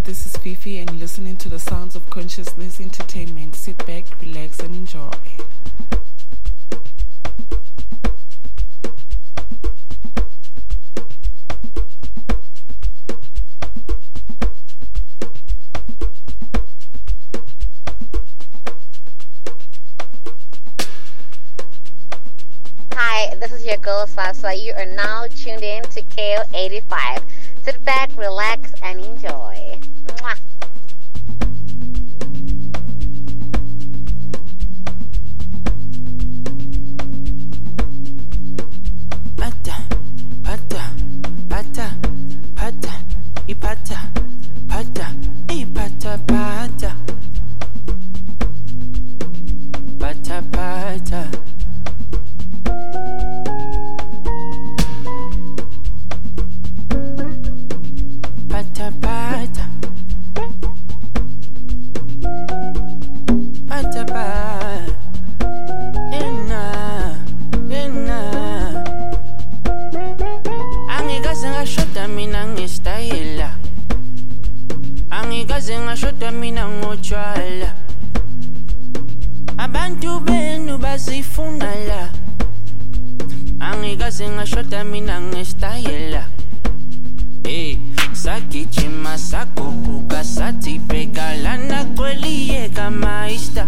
Hi, this is Fifi, and listening to the sounds of consciousness entertainment. Sit back, relax, and enjoy. Hi, this is your girl Sasa. You are now tuned in to KO85. Sit back, relax, and enjoy. Angikaze ngashoda mina ngotshwala abantu benu bazifuna la angikaze ngashoda mina ngesitayela hey sagijima saguquka sathi bheka lana kweliyeka mayista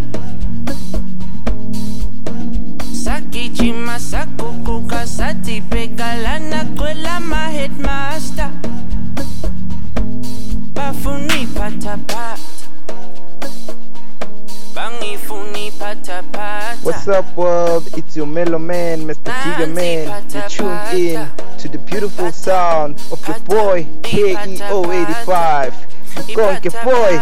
sagijima saguquka sathi bheka lana kwelama headmaster bafuna iphathaphatha bangifuna iphathaphatha What's up, world? It's your mellow man, Mr. Giga Man. You're tuned in to the beautiful sound of your boy KEO85. Konke boy.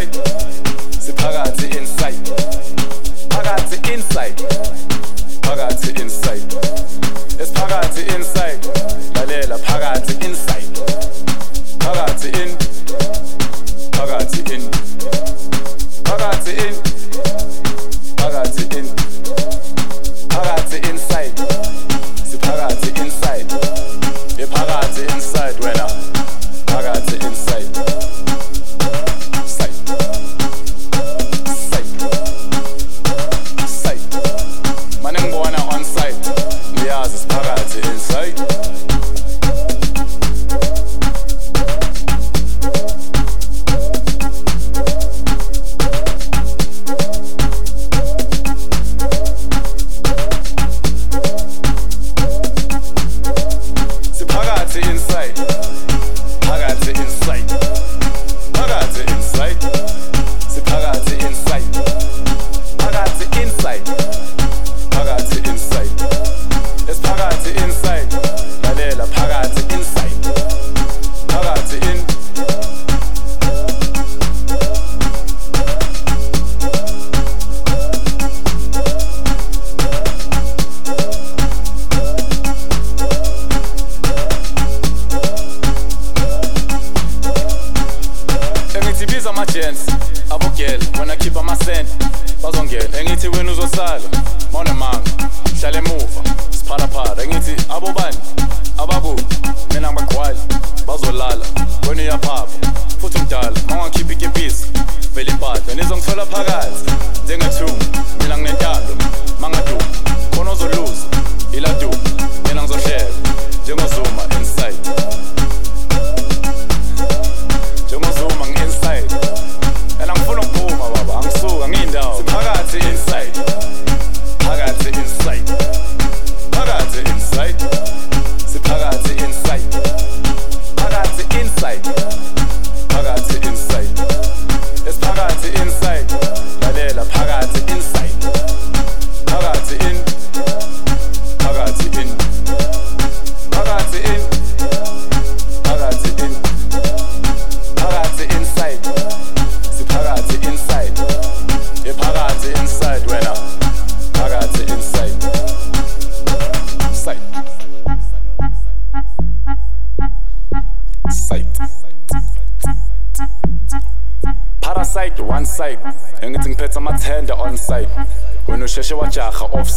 Inside When I keep on my wena khipha amasenda bazongena engithi wena uzosala mawona manga hlala emuva sipharapara engithi abobani abakuphi mina ngibagqwali bazolala wena uyaphapha futhi umdala mawungakhiphi ikepisi vele impahla nizongithola phakathi njengethumu mina nginentalo mangaduma khona ozoluza iladuma amathenda on side wena usheshe wajaha off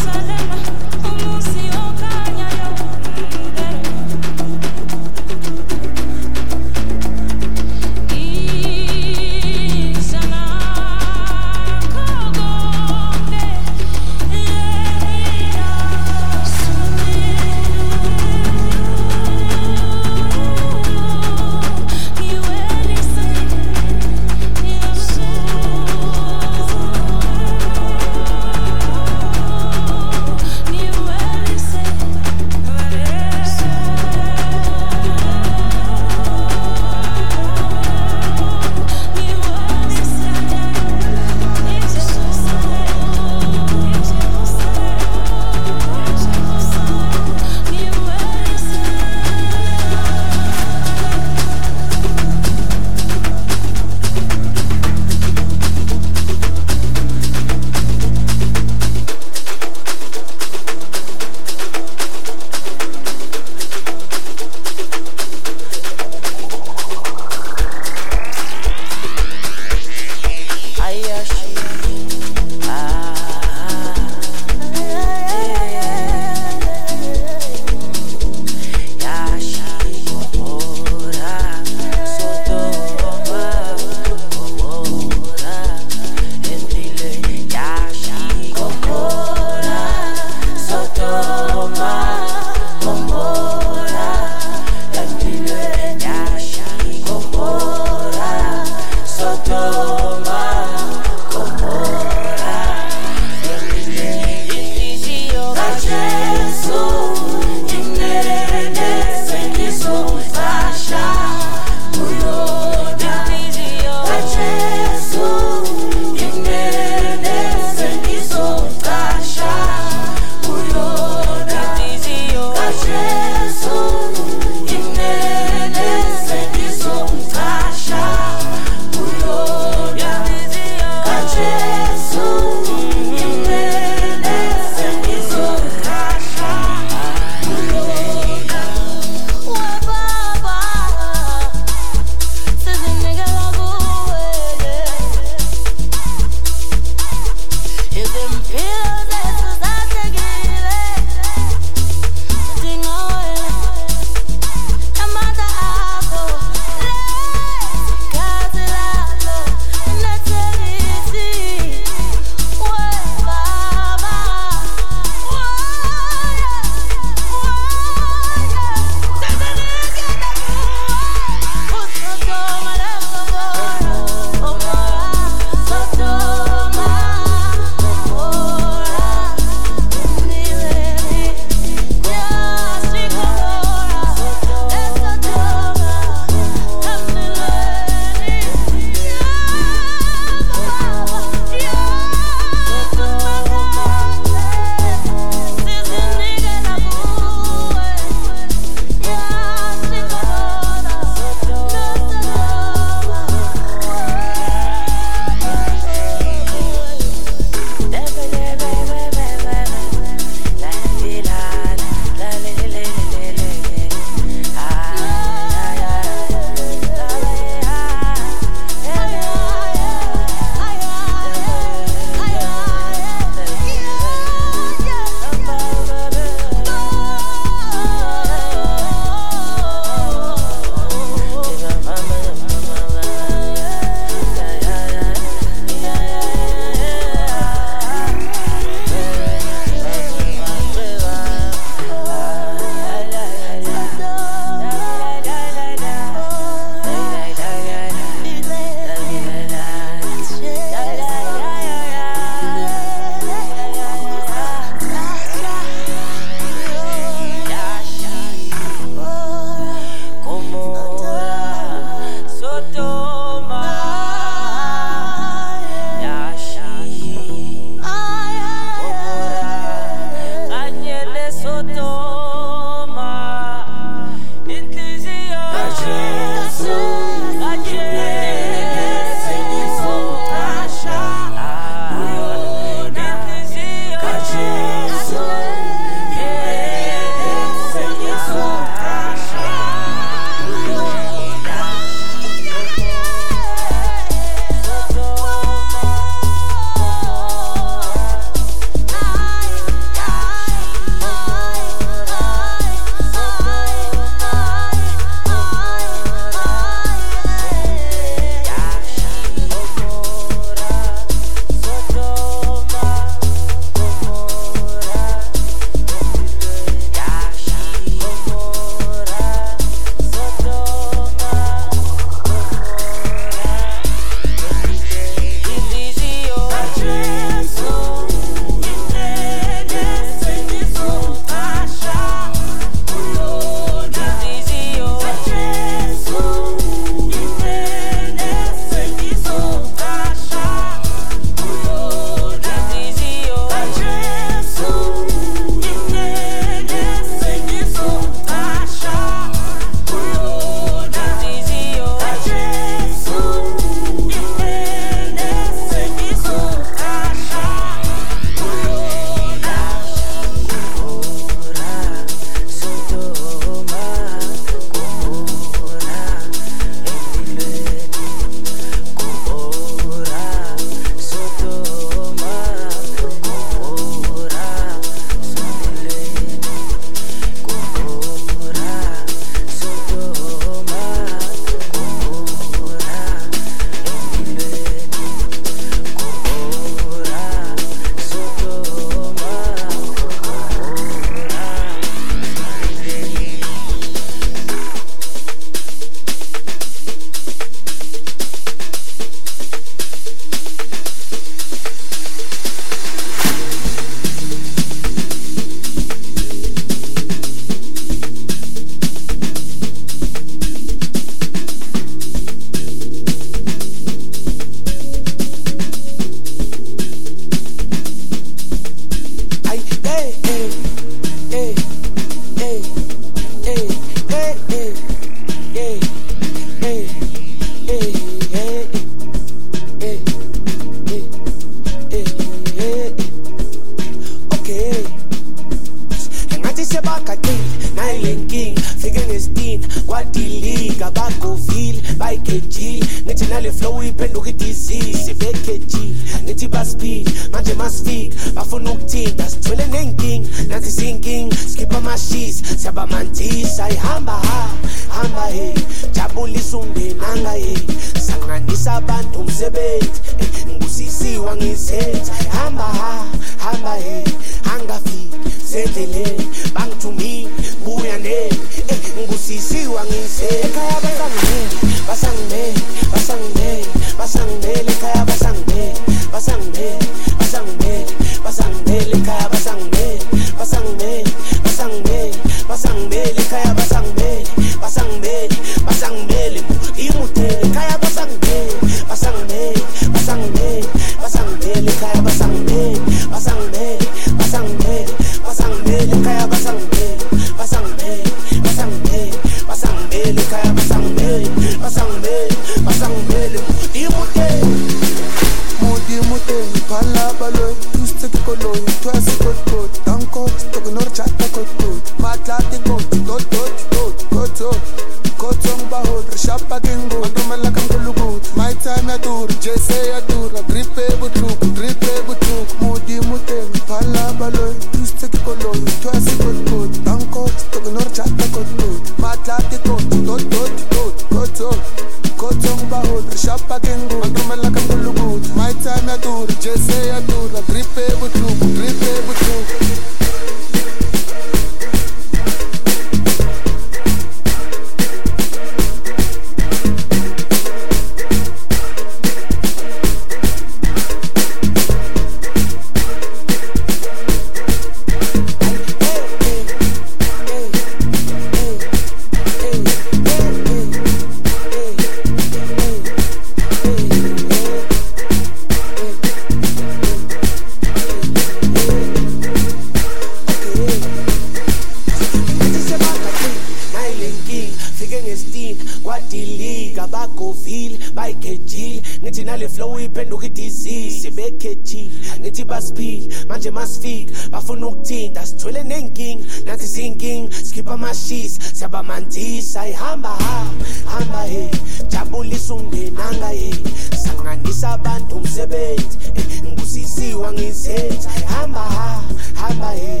abamantisa ihamba eh, hamba hamba he jabulisa ungenanga he sanganisa abantu umsebenzi ngusisiwa ngizenza hamba ha hamba he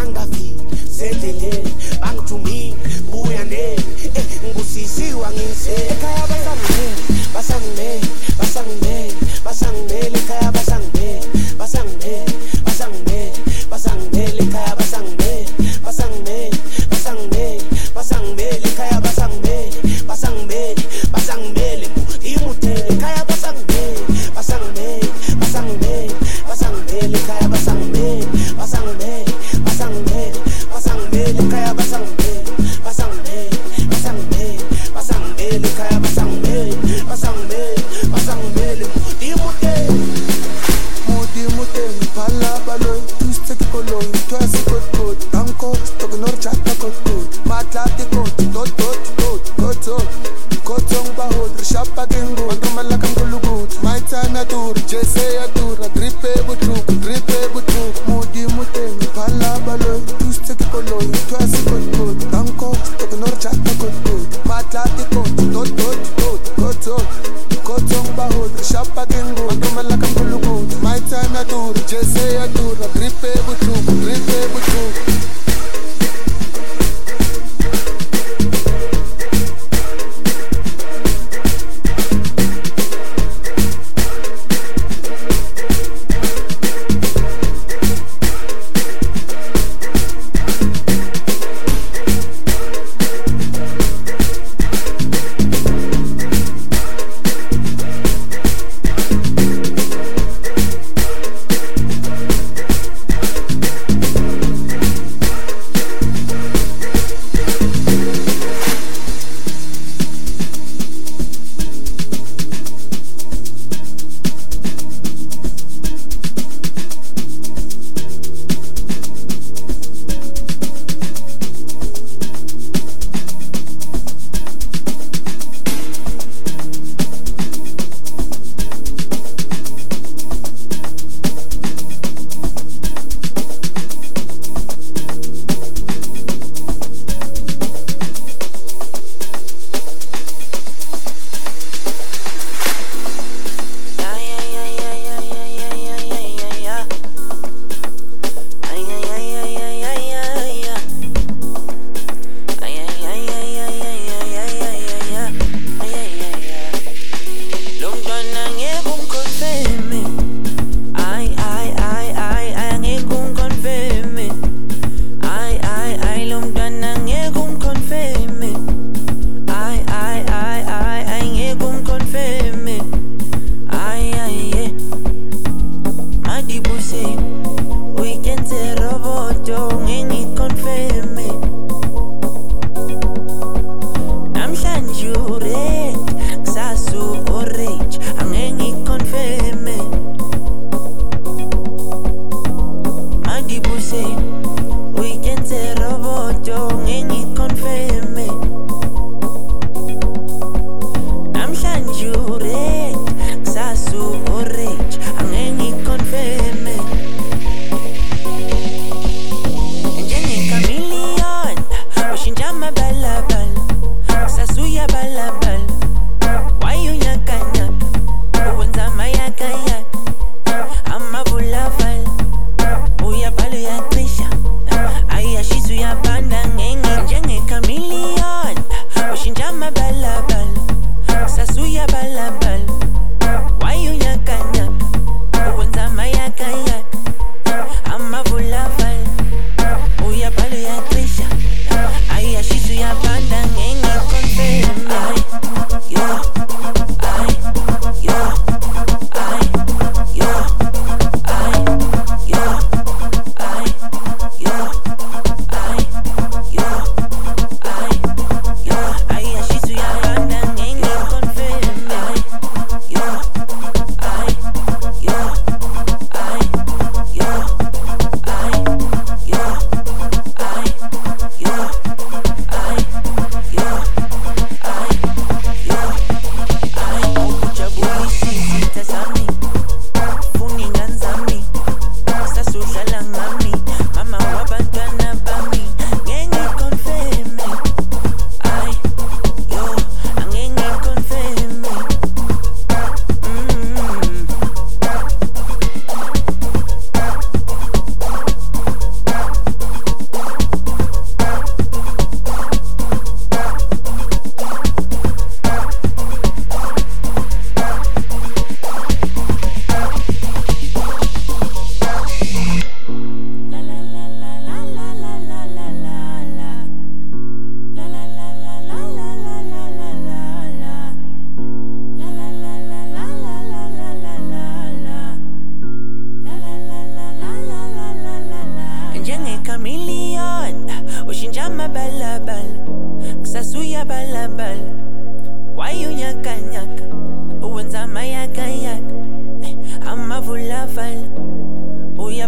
angafiki sendleleni bangithumile buya nemi ngusisiwa ngizenza.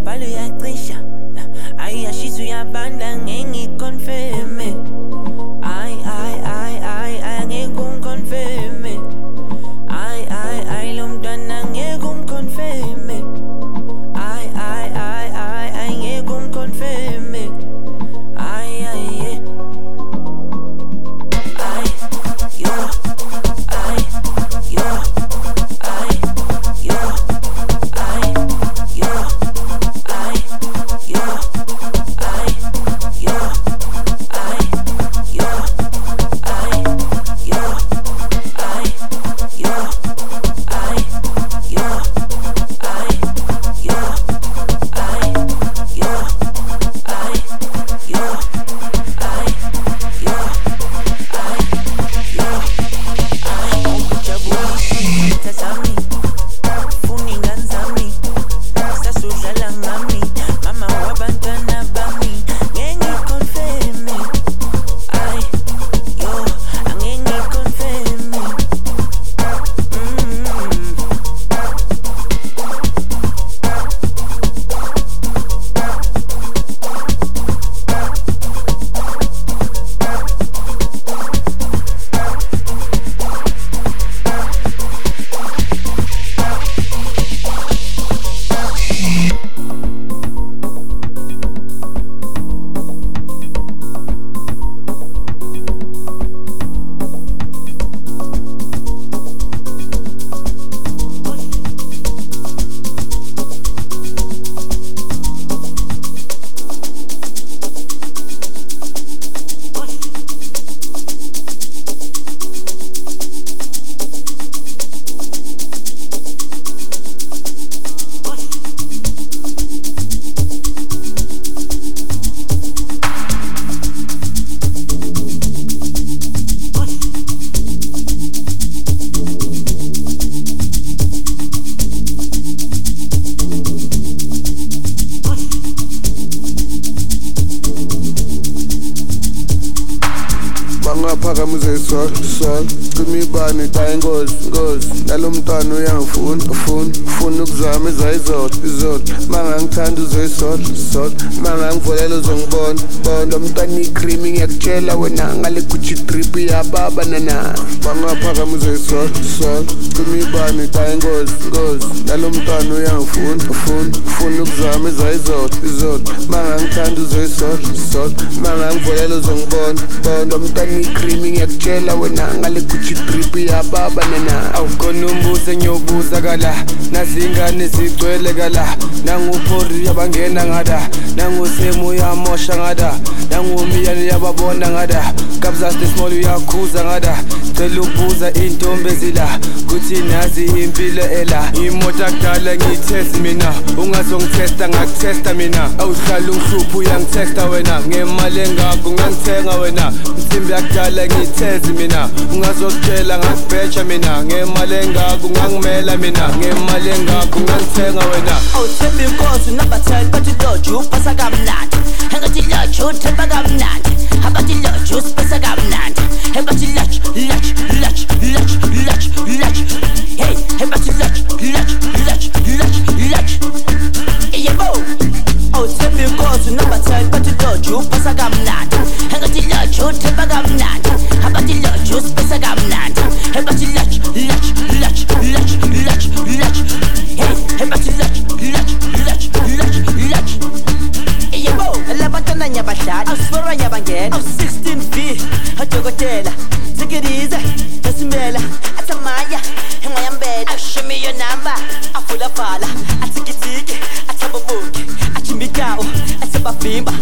parle actrice. Aïe, a suis un bandang, confirmé. Sometimes he creaming icream ngiyakutshela wena ngale gucci drip iyababa nana. Bangaphakamise sol sol cima ibani ta ingozi ngozi. Nalo mntwana uyangifuna ufuna ufuna ukuzama ezayizolo izolo mangangithanda uzoyisol sol mangangivolela uzongibona bona lo mntwana icream ngiyakutshela wena ngale gucci drip iyababa nana. Awukhona umbuze ngiyobuza kala. Nazingane zigcwele kala. Nanguphori yabangena ngada. Nangusemu uyamosha ngada. Nangumiyane yababona ngada kabzaste small uyakhuza ngada cela ukubuza intombi ezila kuthi nazi impilo ela. Imoto akudala ngiyithesi mina. Ungazongithesta ngakuthesta mina. Awuhlala ungihlupha uyangithesta wena. Ngemali engakho ngangithenga wena. Msimbi yakudala ngiyithezi mina. Ungazokutshela ngakubheja mina. Ngemali engakho ngangimela mina. Ngemali engakho ngangithenga wena. Awuthemba inkosi unabatheli bathi loju upasa kamnandi. Engathi loju uthemba kamnandi. about the lunch? Who's supposed to go land? How about the lunch? Lunch, lunch, lunch, lunch, lunch. Hey, how about the lunch? Lunch, lunch, lunch, lunch. Oh, stepping close, number 10, but the lunch, who's supposed to go land? How about the lunch? Who's supposed to go land? How about the lunch? Who's supposed to go land? How about the lunch? Lunch, lunch, lunch, about the lunch? Lunch, lunch, lunch ngena nyabadlali awusifora nyabangena awu-16 v adokotela zigirize esimbela athamaya engwayambela ashimiyo namba avulavala athikithiki athaboboki achimbitawo asebavimba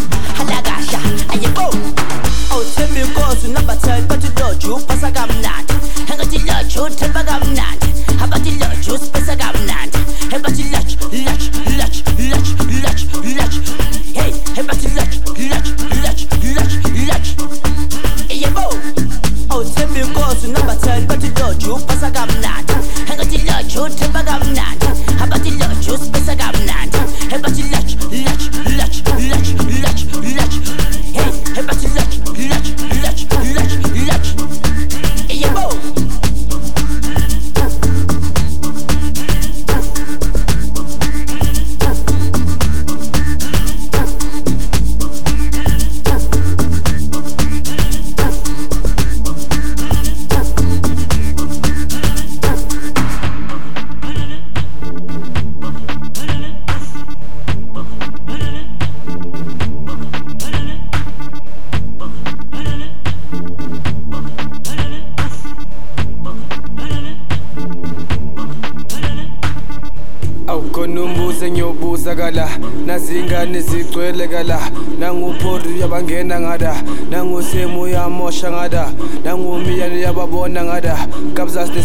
alakasha ayebo awuthembi inkosi number. 10 bathi loju upasa kamnandi engathi loju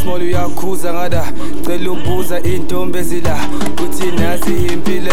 small uyakhuza ngada cela ubuza iy'ntombi ezila kuthi nazi impilo